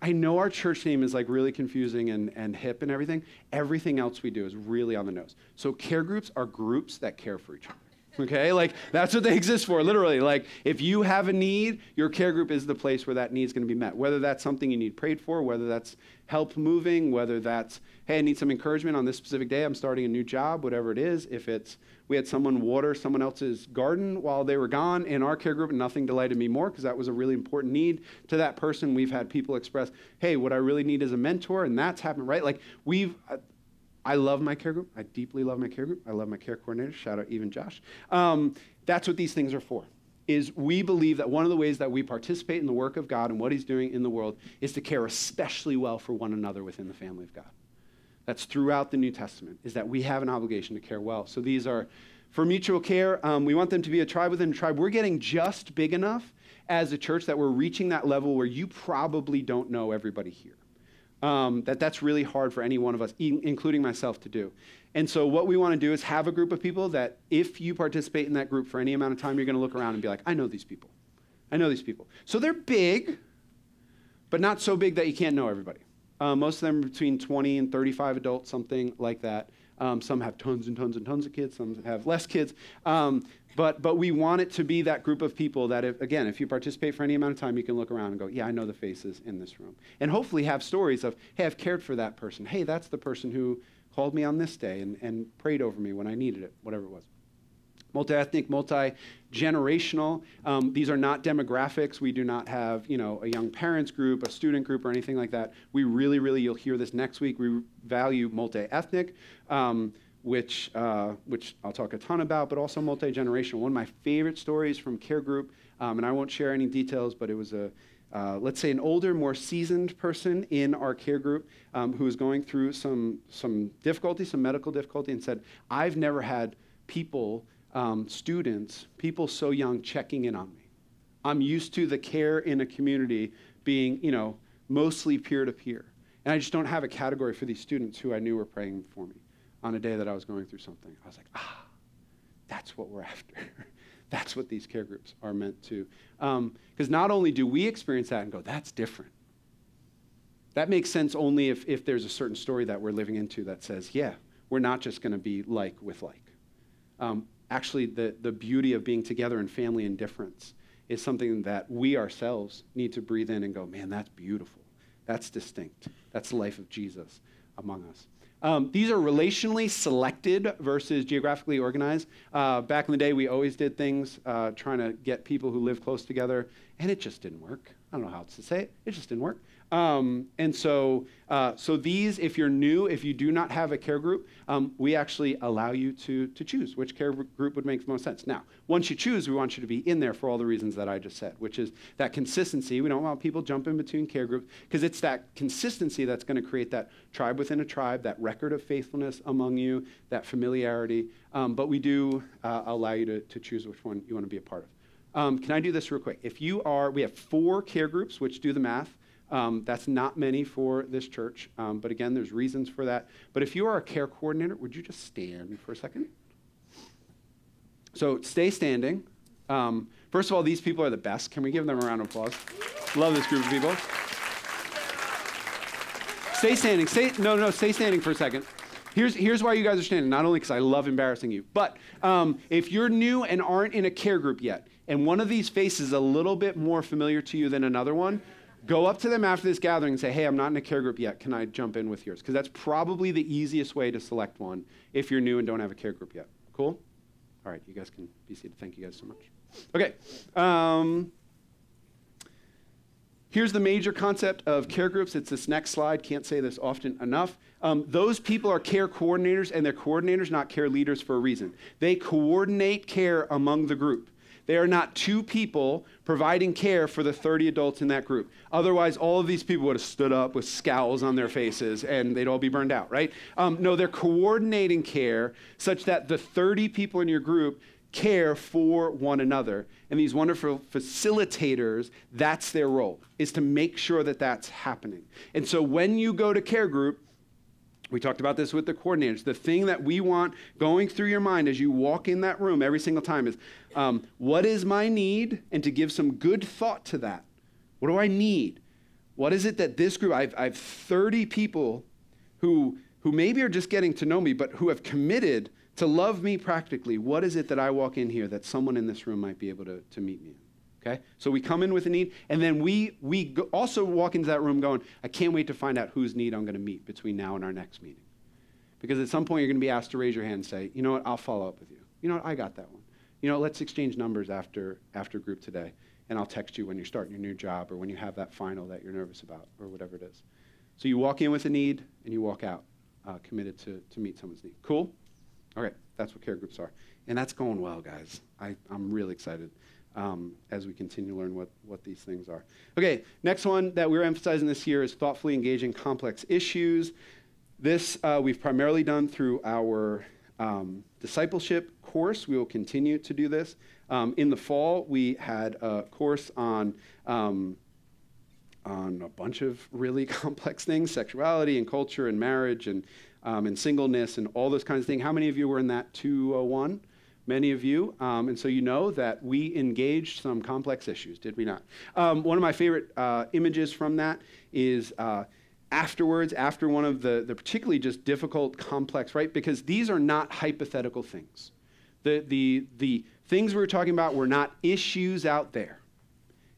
I know our church name is like really confusing and, and hip and everything. Everything else we do is really on the nose. So care groups are groups that care for each other. Okay, like that's what they exist for, literally. Like if you have a need, your care group is the place where that need is going to be met. Whether that's something you need prayed for, whether that's help moving, whether that's, hey, I need some encouragement on this specific day, I'm starting a new job, whatever it is. If it's, we had someone water someone else's garden while they were gone in our care group, nothing delighted me more because that was a really important need to that person. We've had people express, hey, what I really need is a mentor, and that's happened, right? Like we've, I love my care group. I deeply love my care group. I love my care coordinator. Shout out even Josh. Um, that's what these things are for. is we believe that one of the ways that we participate in the work of God and what He's doing in the world is to care especially well for one another within the family of God. That's throughout the New Testament, is that we have an obligation to care well. So these are for mutual care. Um, we want them to be a tribe within a tribe. We're getting just big enough as a church that we're reaching that level where you probably don't know everybody here. Um, that that's really hard for any one of us, including myself, to do. And so, what we want to do is have a group of people that, if you participate in that group for any amount of time, you're going to look around and be like, I know these people. I know these people. So, they're big, but not so big that you can't know everybody. Uh, most of them are between 20 and 35 adults, something like that. Um, some have tons and tons and tons of kids, some have less kids. Um, but, but we want it to be that group of people that, if, again, if you participate for any amount of time, you can look around and go, yeah, I know the faces in this room. And hopefully have stories of, hey, I've cared for that person. Hey, that's the person who called me on this day and, and prayed over me when I needed it, whatever it was. Multi ethnic, multi generational. Um, these are not demographics. We do not have, you know, a young parents group, a student group, or anything like that. We really, really, you'll hear this next week. We value multi ethnic. Um, which, uh, which I'll talk a ton about, but also multi generational. One of my favorite stories from Care Group, um, and I won't share any details, but it was a, uh, let's say, an older, more seasoned person in our care group um, who was going through some, some difficulty, some medical difficulty, and said, I've never had people, um, students, people so young checking in on me. I'm used to the care in a community being, you know, mostly peer to peer. And I just don't have a category for these students who I knew were praying for me on a day that I was going through something. I was like, ah, that's what we're after. That's what these care groups are meant to. Because um, not only do we experience that and go, that's different. That makes sense only if, if there's a certain story that we're living into that says, yeah, we're not just going to be like with like. Um, actually, the, the beauty of being together in family and difference is something that we ourselves need to breathe in and go, man, that's beautiful. That's distinct. That's the life of Jesus among us. Um, these are relationally selected versus geographically organized. Uh, back in the day, we always did things uh, trying to get people who live close together, and it just didn't work. I don't know how else to say it. It just didn't work. Um, and so, uh, so these, if you're new, if you do not have a care group, um, we actually allow you to, to choose which care group would make the most sense. Now, once you choose, we want you to be in there for all the reasons that I just said, which is that consistency. We don't want people jumping between care groups because it's that consistency that's going to create that tribe within a tribe, that record of faithfulness among you, that familiarity. Um, but we do uh, allow you to, to choose which one you want to be a part of. Um, can I do this real quick? If you are, we have four care groups, which do the math. Um, that's not many for this church, um, but again, there's reasons for that. But if you are a care coordinator, would you just stand for a second? So stay standing. Um, first of all, these people are the best. Can we give them a round of applause? Love this group of people. Stay standing. Stay, no, no, stay standing for a second. Here's, here's why you guys are standing, not only because I love embarrassing you, but um, if you're new and aren't in a care group yet, and one of these faces is a little bit more familiar to you than another one, Go up to them after this gathering and say, hey, I'm not in a care group yet. Can I jump in with yours? Because that's probably the easiest way to select one if you're new and don't have a care group yet. Cool? All right, you guys can be seated. Thank you guys so much. Okay. Um, here's the major concept of care groups. It's this next slide. Can't say this often enough. Um, those people are care coordinators, and they're coordinators, not care leaders, for a reason. They coordinate care among the group. They are not two people providing care for the 30 adults in that group. Otherwise, all of these people would have stood up with scowls on their faces and they'd all be burned out, right? Um, no, they're coordinating care such that the 30 people in your group care for one another. And these wonderful facilitators, that's their role, is to make sure that that's happening. And so when you go to care group, we talked about this with the coordinators. The thing that we want going through your mind as you walk in that room every single time is um, what is my need? And to give some good thought to that. What do I need? What is it that this group, I've, I've 30 people who, who maybe are just getting to know me, but who have committed to love me practically. What is it that I walk in here that someone in this room might be able to, to meet me in? Okay? So we come in with a need, and then we, we also walk into that room going, I can't wait to find out whose need I'm going to meet between now and our next meeting. Because at some point you're going to be asked to raise your hand and say, you know what, I'll follow up with you. You know what, I got that one. You know, let's exchange numbers after, after group today, and I'll text you when you're starting your new job or when you have that final that you're nervous about or whatever it is. So you walk in with a need, and you walk out uh, committed to, to meet someone's need. Cool? Okay, that's what care groups are. And that's going well, guys. I, I'm really excited um, as we continue to learn what, what these things are. Okay, next one that we're emphasizing this year is thoughtfully engaging complex issues. This uh, we've primarily done through our um, discipleship course. We will continue to do this. Um, in the fall, we had a course on um, on a bunch of really complex things: sexuality and culture and marriage and um, and singleness and all those kinds of things. How many of you were in that 201? Many of you, um, and so you know that we engaged some complex issues, did we not? Um, one of my favorite uh, images from that is uh, afterwards, after one of the, the particularly just difficult, complex, right? Because these are not hypothetical things. The, the, the things we were talking about were not issues out there.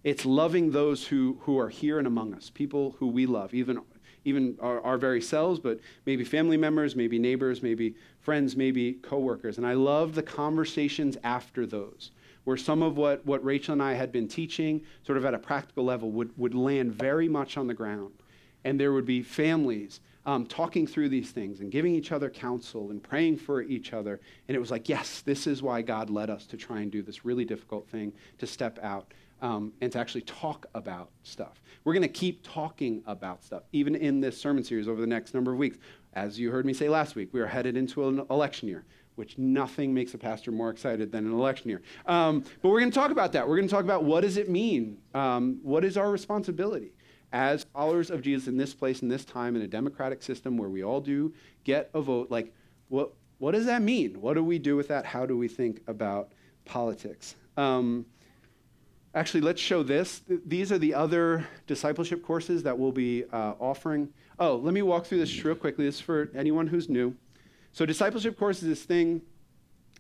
It's loving those who, who are here and among us, people who we love, even, even our, our very selves, but maybe family members, maybe neighbors, maybe friends, maybe coworkers. And I love the conversations after those, where some of what, what Rachel and I had been teaching, sort of at a practical level, would, would land very much on the ground and there would be families um, talking through these things and giving each other counsel and praying for each other. And it was like, yes, this is why God led us to try and do this really difficult thing to step out um, and to actually talk about stuff. We're going to keep talking about stuff, even in this sermon series over the next number of weeks. As you heard me say last week, we are headed into an election year which nothing makes a pastor more excited than an election year. Um, but we're going to talk about that. We're going to talk about what does it mean? Um, what is our responsibility? as followers of Jesus in this place, in this time, in a democratic system where we all do get a vote, like, what, what does that mean? What do we do with that? How do we think about politics? Um, actually, let's show this. These are the other discipleship courses that we'll be uh, offering. Oh, let me walk through this real quickly. This is for anyone who's new. So, discipleship course is this thing,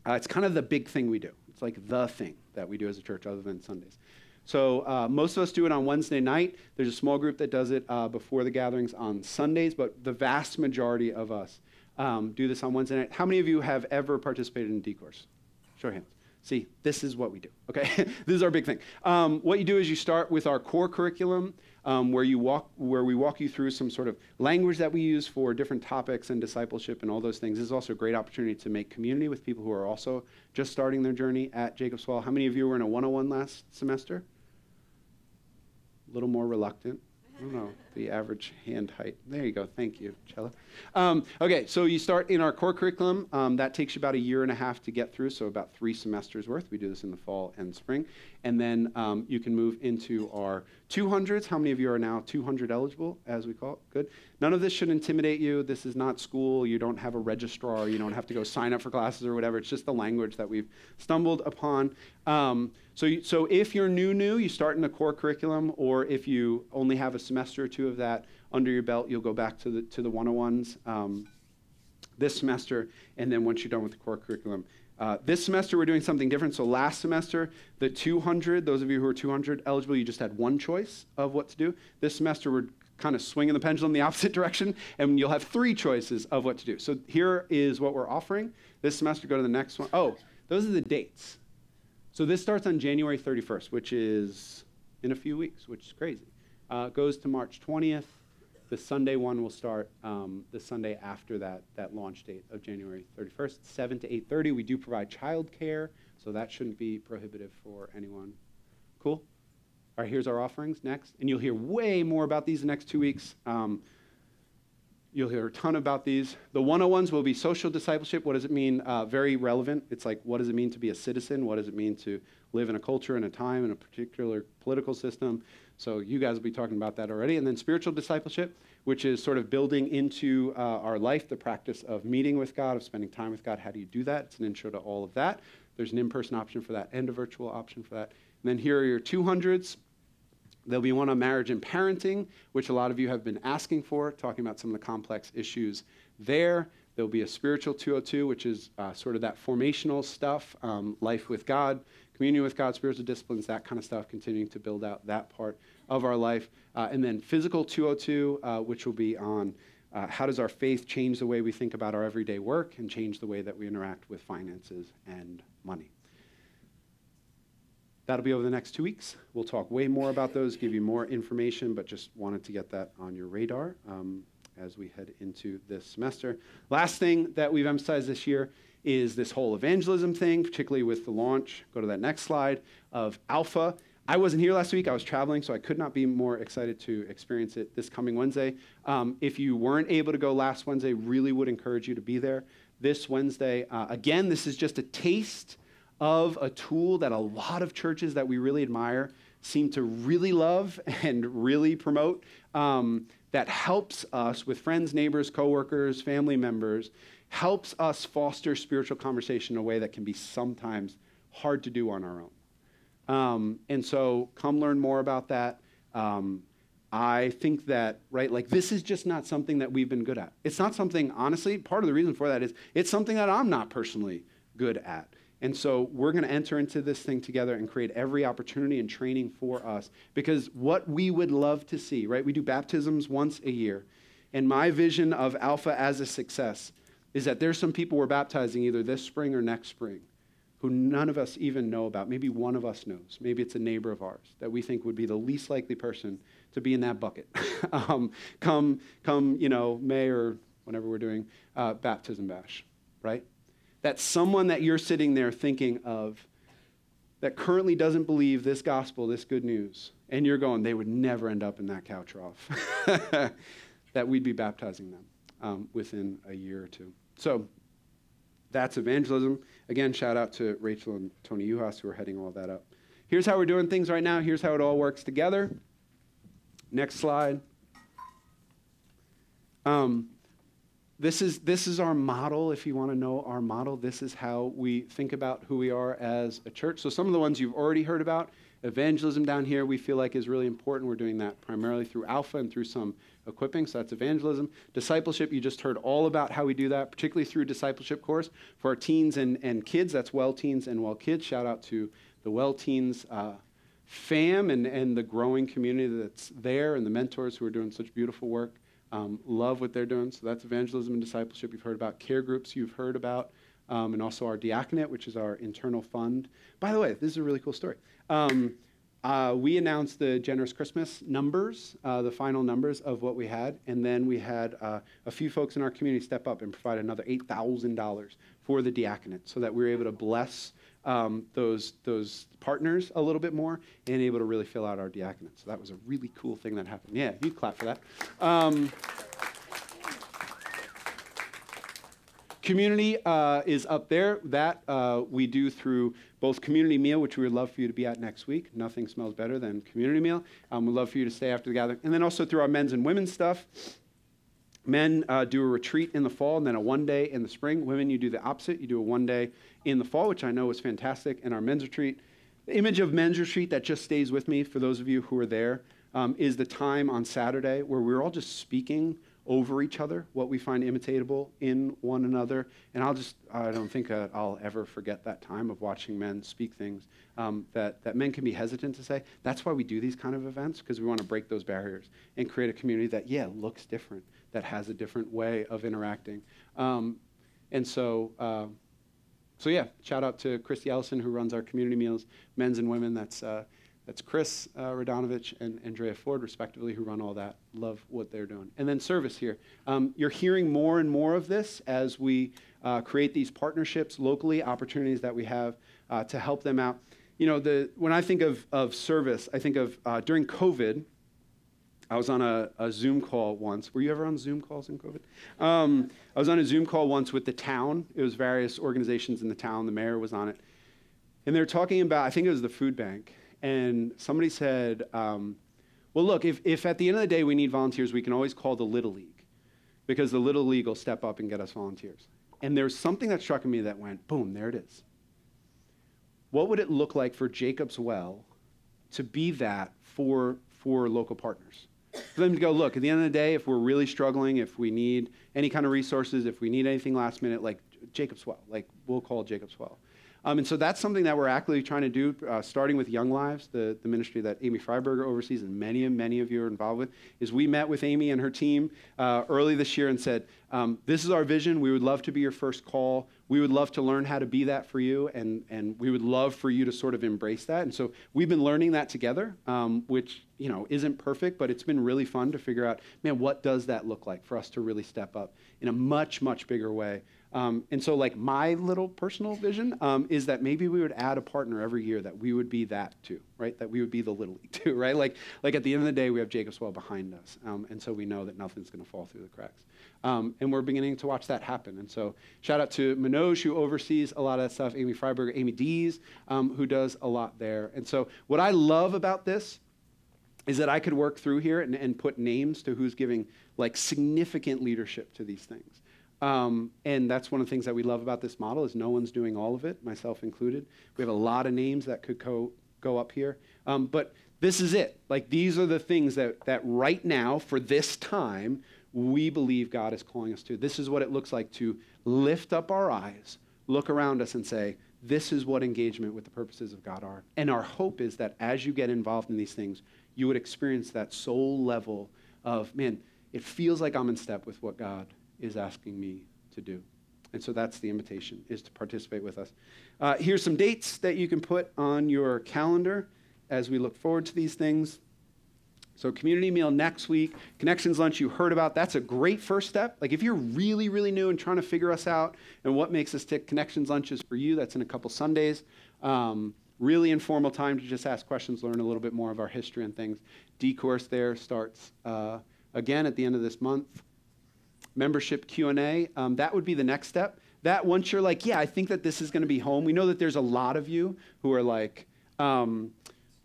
uh, it's kind of the big thing we do. It's like the thing that we do as a church, other than Sundays. So uh, most of us do it on Wednesday night. There's a small group that does it uh, before the gatherings on Sundays, but the vast majority of us um, do this on Wednesday night. How many of you have ever participated in D-Course? Show your hands. See, this is what we do, okay? this is our big thing. Um, what you do is you start with our core curriculum, um, where, you walk, where we walk you through some sort of language that we use for different topics and discipleship and all those things. This is also a great opportunity to make community with people who are also just starting their journey at Jacob's Well. How many of you were in a 101 last semester? a little more reluctant. I don't know, the average hand height. There you go. Thank you, Chella. Um, okay, so you start in our core curriculum. Um, that takes you about a year and a half to get through, so about three semesters worth. We do this in the fall and spring. And then um, you can move into our 200s. How many of you are now 200 eligible, as we call it? Good. None of this should intimidate you. This is not school. You don't have a registrar. You don't have to go sign up for classes or whatever. It's just the language that we've stumbled upon. Um, so, you, so if you're new, new, you start in the core curriculum, or if you only have a semester or two of that under your belt, you'll go back to the to the 101s um, this semester, and then once you're done with the core curriculum, uh, this semester, we're doing something different. So last semester, the 200, those of you who are 200 eligible, you just had one choice of what to do. This semester, we're kind of swinging the pendulum the opposite direction, and you'll have three choices of what to do. So here is what we're offering. This semester, go to the next one. Oh, those are the dates. So this starts on January 31st, which is in a few weeks, which is crazy. Uh, goes to March 20th. The Sunday one will start um, the Sunday after that, that launch date of January 31st, 7 to 8.30. We do provide childcare, so that shouldn't be prohibitive for anyone. Cool? All right, here's our offerings next. And you'll hear way more about these the next two weeks. Um, you'll hear a ton about these. The 101s will be social discipleship. What does it mean? Uh, very relevant. It's like, what does it mean to be a citizen? What does it mean to live in a culture and a time in a particular political system? So you guys will be talking about that already. And then spiritual discipleship, which is sort of building into uh, our life the practice of meeting with God, of spending time with God. How do you do that? It's an intro to all of that. There's an in person option for that and a virtual option for that. And then here are your 200s. There'll be one on marriage and parenting, which a lot of you have been asking for, talking about some of the complex issues there. There'll be a spiritual 202, which is uh, sort of that formational stuff, um, life with God, communion with God, spiritual disciplines, that kind of stuff, continuing to build out that part of our life. Uh, and then physical 202, uh, which will be on uh, how does our faith change the way we think about our everyday work and change the way that we interact with finances and money. That'll be over the next two weeks. We'll talk way more about those, give you more information, but just wanted to get that on your radar. Um, as we head into this semester. Last thing that we've emphasized this year is this whole evangelism thing, particularly with the launch. Go to that next slide of Alpha. I wasn't here last week. I was traveling, so I could not be more excited to experience it this coming Wednesday. Um, if you weren't able to go last Wednesday, really would encourage you to be there this Wednesday. Uh, again, this is just a taste of a tool that a lot of churches that we really admire seem to really love and really promote um, that helps us with friends, neighbors, coworkers, family members, helps us foster spiritual conversation in a way that can be sometimes hard to do on our own. Um, and so come learn more about that. Um, I think that, right, like this is just not something that we've been good at. It's not something, honestly, part of the reason for that is it's something that I'm not personally good at. And so we're going to enter into this thing together and create every opportunity and training for us because what we would love to see, right? We do baptisms once a year. And my vision of Alpha as a success is that there's some people we're baptizing either this spring or next spring who none of us even know about. Maybe one of us knows. Maybe it's a neighbor of ours that we think would be the least likely person to be in that bucket. um, come, come, you know, May or whenever we're doing uh, baptism bash, right? That someone that you're sitting there thinking of that currently doesn't believe this gospel, this good news, and you're going, they would never end up in that cow trough, that we'd be baptizing them um, within a year or two. So that's evangelism. Again, shout out to Rachel and Tony Uhas who are heading all that up. Here's how we're doing things right now. Here's how it all works together. Next slide. Um, this is, this is our model, if you want to know our model. This is how we think about who we are as a church. So, some of the ones you've already heard about evangelism down here, we feel like is really important. We're doing that primarily through Alpha and through some equipping, so that's evangelism. Discipleship, you just heard all about how we do that, particularly through discipleship course for our teens and, and kids. That's Well Teens and Well Kids. Shout out to the Well Teens uh, fam and, and the growing community that's there and the mentors who are doing such beautiful work. Um, love what they're doing. So that's evangelism and discipleship. You've heard about care groups. You've heard about um, and also our diaconate, which is our internal fund. By the way, this is a really cool story. Um, uh, we announced the generous Christmas numbers, uh, the final numbers of what we had, and then we had uh, a few folks in our community step up and provide another $8,000 for the diaconate so that we were able to bless um, those, those partners a little bit more and able to really fill out our diaconate. So that was a really cool thing that happened. Yeah, you clap for that. Um, Community uh, is up there. That uh, we do through both community meal, which we would love for you to be at next week. Nothing smells better than community meal. Um, we'd love for you to stay after the gathering. And then also through our men's and women's stuff. Men uh, do a retreat in the fall and then a one day in the spring. Women, you do the opposite. You do a one day in the fall, which I know is fantastic. And our men's retreat, the image of men's retreat that just stays with me for those of you who are there um, is the time on Saturday where we're all just speaking over each other, what we find imitatable in one another. And I'll just, I don't think I'll ever forget that time of watching men speak things um, that, that men can be hesitant to say. That's why we do these kind of events, because we want to break those barriers and create a community that, yeah, looks different, that has a different way of interacting. Um, and so, uh, so yeah, shout out to Christy Ellison, who runs our community meals, men's and women. That's uh, that's Chris uh, Radonovich and Andrea Ford, respectively, who run all that. Love what they're doing. And then service here. Um, you're hearing more and more of this as we uh, create these partnerships locally, opportunities that we have uh, to help them out. You know, the, when I think of, of service, I think of uh, during COVID, I was on a, a, Zoom call once. Were you ever on Zoom calls in COVID? Um, I was on a Zoom call once with the town. It was various organizations in the town. The mayor was on it. And they were talking about, I think it was the food bank and somebody said, um, well, look, if, if at the end of the day we need volunteers, we can always call the Little League because the Little League will step up and get us volunteers. And there's something that struck me that went, boom, there it is. What would it look like for Jacob's Well to be that for, for local partners? For them to go, look, at the end of the day, if we're really struggling, if we need any kind of resources, if we need anything last minute, like Jacob's Well, like we'll call Jacob's Well. Um, and so that's something that we're actively trying to do, uh, starting with Young Lives, the, the ministry that Amy Freiberger oversees, and many, many of you are involved with, is we met with Amy and her team uh, early this year and said, um, this is our vision. We would love to be your first call. We would love to learn how to be that for you, and, and we would love for you to sort of embrace that. And so we've been learning that together, um, which you know isn't perfect, but it's been really fun to figure out, man, what does that look like for us to really step up in a much, much bigger way um, and so, like, my little personal vision um, is that maybe we would add a partner every year that we would be that too, right? That we would be the little league too, right? Like, like at the end of the day, we have Jacob's Well behind us. Um, and so we know that nothing's going to fall through the cracks. Um, and we're beginning to watch that happen. And so, shout out to Manoj, who oversees a lot of that stuff, Amy Freiberger, Amy Dees, um, who does a lot there. And so, what I love about this is that I could work through here and, and put names to who's giving like significant leadership to these things. Um, and that's one of the things that we love about this model is no one's doing all of it, myself included. We have a lot of names that could go, go up here. Um, but this is it. Like these are the things that, that right now, for this time, we believe God is calling us to. This is what it looks like to lift up our eyes, look around us, and say, this is what engagement with the purposes of God are. And our hope is that as you get involved in these things, you would experience that soul level of, man, it feels like I'm in step with what God is asking me to do. And so that's the invitation, is to participate with us. Uh, here's some dates that you can put on your calendar as we look forward to these things. So, community meal next week, connections lunch you heard about. That's a great first step. Like, if you're really, really new and trying to figure us out and what makes us tick, connections lunch is for you. That's in a couple Sundays. Um, really informal time to just ask questions, learn a little bit more of our history and things. D course there starts uh, again at the end of this month membership Q&A, um, that would be the next step. That once you're like, yeah, I think that this is going to be home. We know that there's a lot of you who are like, um,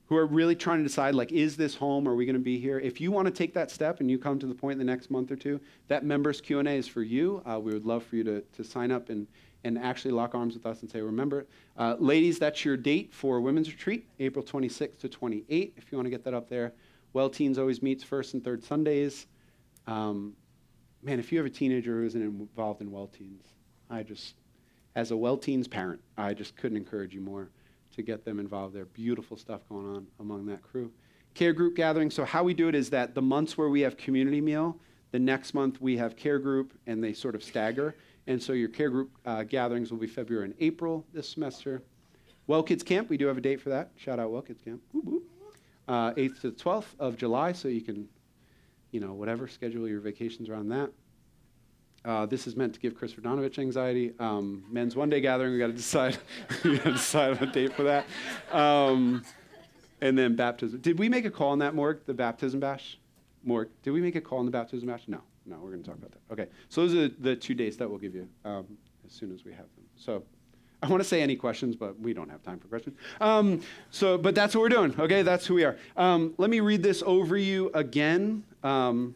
who are really trying to decide like, is this home? Are we going to be here? If you want to take that step and you come to the point in the next month or two, that members Q&A is for you. Uh, we would love for you to, to sign up and, and actually lock arms with us and say, remember, uh, ladies, that's your date for women's retreat, April 26th to 28, if you want to get that up there. Well Teens always meets first and third Sundays. Um, man, if you have a teenager who isn't involved in well teens, I just, as a well teens parent, I just couldn't encourage you more to get them involved there. Beautiful stuff going on among that crew. Care group gathering. So, how we do it is that the months where we have community meal, the next month we have care group, and they sort of stagger. And so, your care group uh, gatherings will be February and April this semester. Well Kids Camp, we do have a date for that. Shout out Well Kids Camp. Uh, 8th to 12th of July, so you can you know, whatever, schedule your vacations around that. Uh, this is meant to give Chris Radonovich anxiety. Um, men's one day gathering, we got to decide. we got to decide on a date for that. Um, and then baptism. Did we make a call on that, Morg? The baptism bash, Morg? Did we make a call on the baptism bash? No, no. We're going to talk about that. Okay. So those are the two dates that we'll give you um, as soon as we have them. So. I want to say any questions, but we don't have time for questions. Um, so, but that's what we're doing. Okay, that's who we are. Um, let me read this over you again. Um,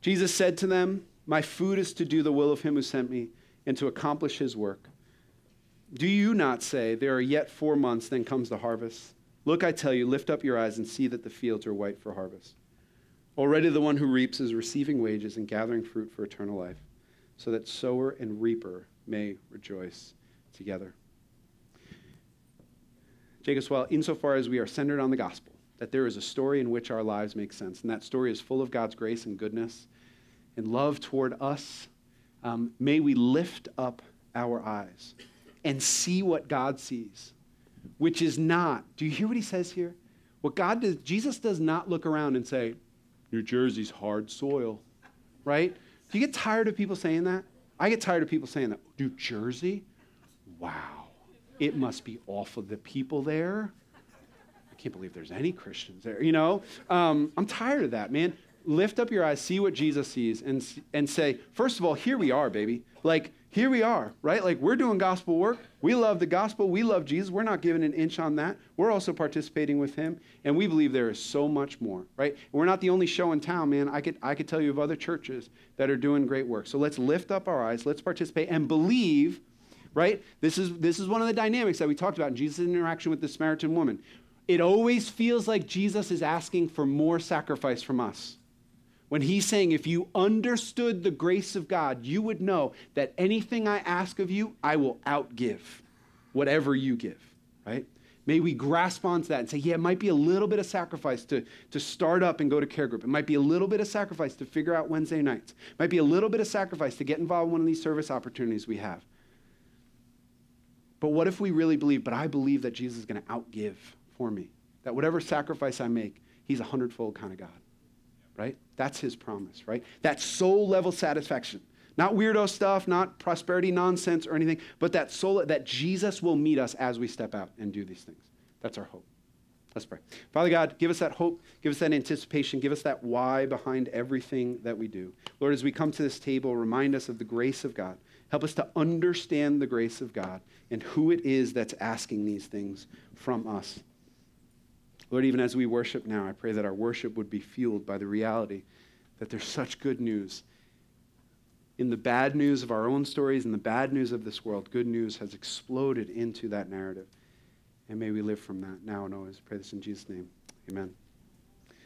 Jesus said to them, My food is to do the will of him who sent me and to accomplish his work. Do you not say, There are yet four months, then comes the harvest? Look, I tell you, lift up your eyes and see that the fields are white for harvest. Already the one who reaps is receiving wages and gathering fruit for eternal life so that sower and reaper may rejoice together. Jacob's Well, insofar as we are centered on the gospel, that there is a story in which our lives make sense, and that story is full of God's grace and goodness and love toward us, um, may we lift up our eyes and see what God sees, which is not, do you hear what he says here? What God does, Jesus does not look around and say, New Jersey's hard soil, right? Do you get tired of people saying that? I get tired of people saying that. New Jersey? Wow. It must be awful. The people there? I can't believe there's any Christians there. You know, um, I'm tired of that, man. Lift up your eyes, see what Jesus sees, and, and say, first of all, here we are, baby. Like, here we are, right? Like we're doing gospel work. We love the gospel. We love Jesus. We're not giving an inch on that. We're also participating with him. And we believe there is so much more, right? we're not the only show in town, man. I could, I could tell you of other churches that are doing great work. So let's lift up our eyes. Let's participate and believe, right? This is, this is one of the dynamics that we talked about in Jesus' interaction with the Samaritan woman. It always feels like Jesus is asking for more sacrifice from us when he's saying, if you understood the grace of God, you would know that anything I ask of you, I will outgive whatever you give, right? May we grasp onto that and say, yeah, it might be a little bit of sacrifice to, to start up and go to care group. It might be a little bit of sacrifice to figure out Wednesday nights. It might be a little bit of sacrifice to get involved in one of these service opportunities we have. But what if we really believe, but I believe that Jesus is going to outgive for me? That whatever sacrifice I make, he's a hundredfold kind of God. Right? That's his promise, right? That soul level satisfaction. Not weirdo stuff, not prosperity nonsense or anything, but that soul that Jesus will meet us as we step out and do these things. That's our hope. Let's pray. Father God, give us that hope, give us that anticipation, give us that why behind everything that we do. Lord, as we come to this table, remind us of the grace of God. Help us to understand the grace of God and who it is that's asking these things from us. Lord, even as we worship now, I pray that our worship would be fueled by the reality that there's such good news in the bad news of our own stories and the bad news of this world, good news has exploded into that narrative. And may we live from that now and always. Pray this in Jesus' name. Amen.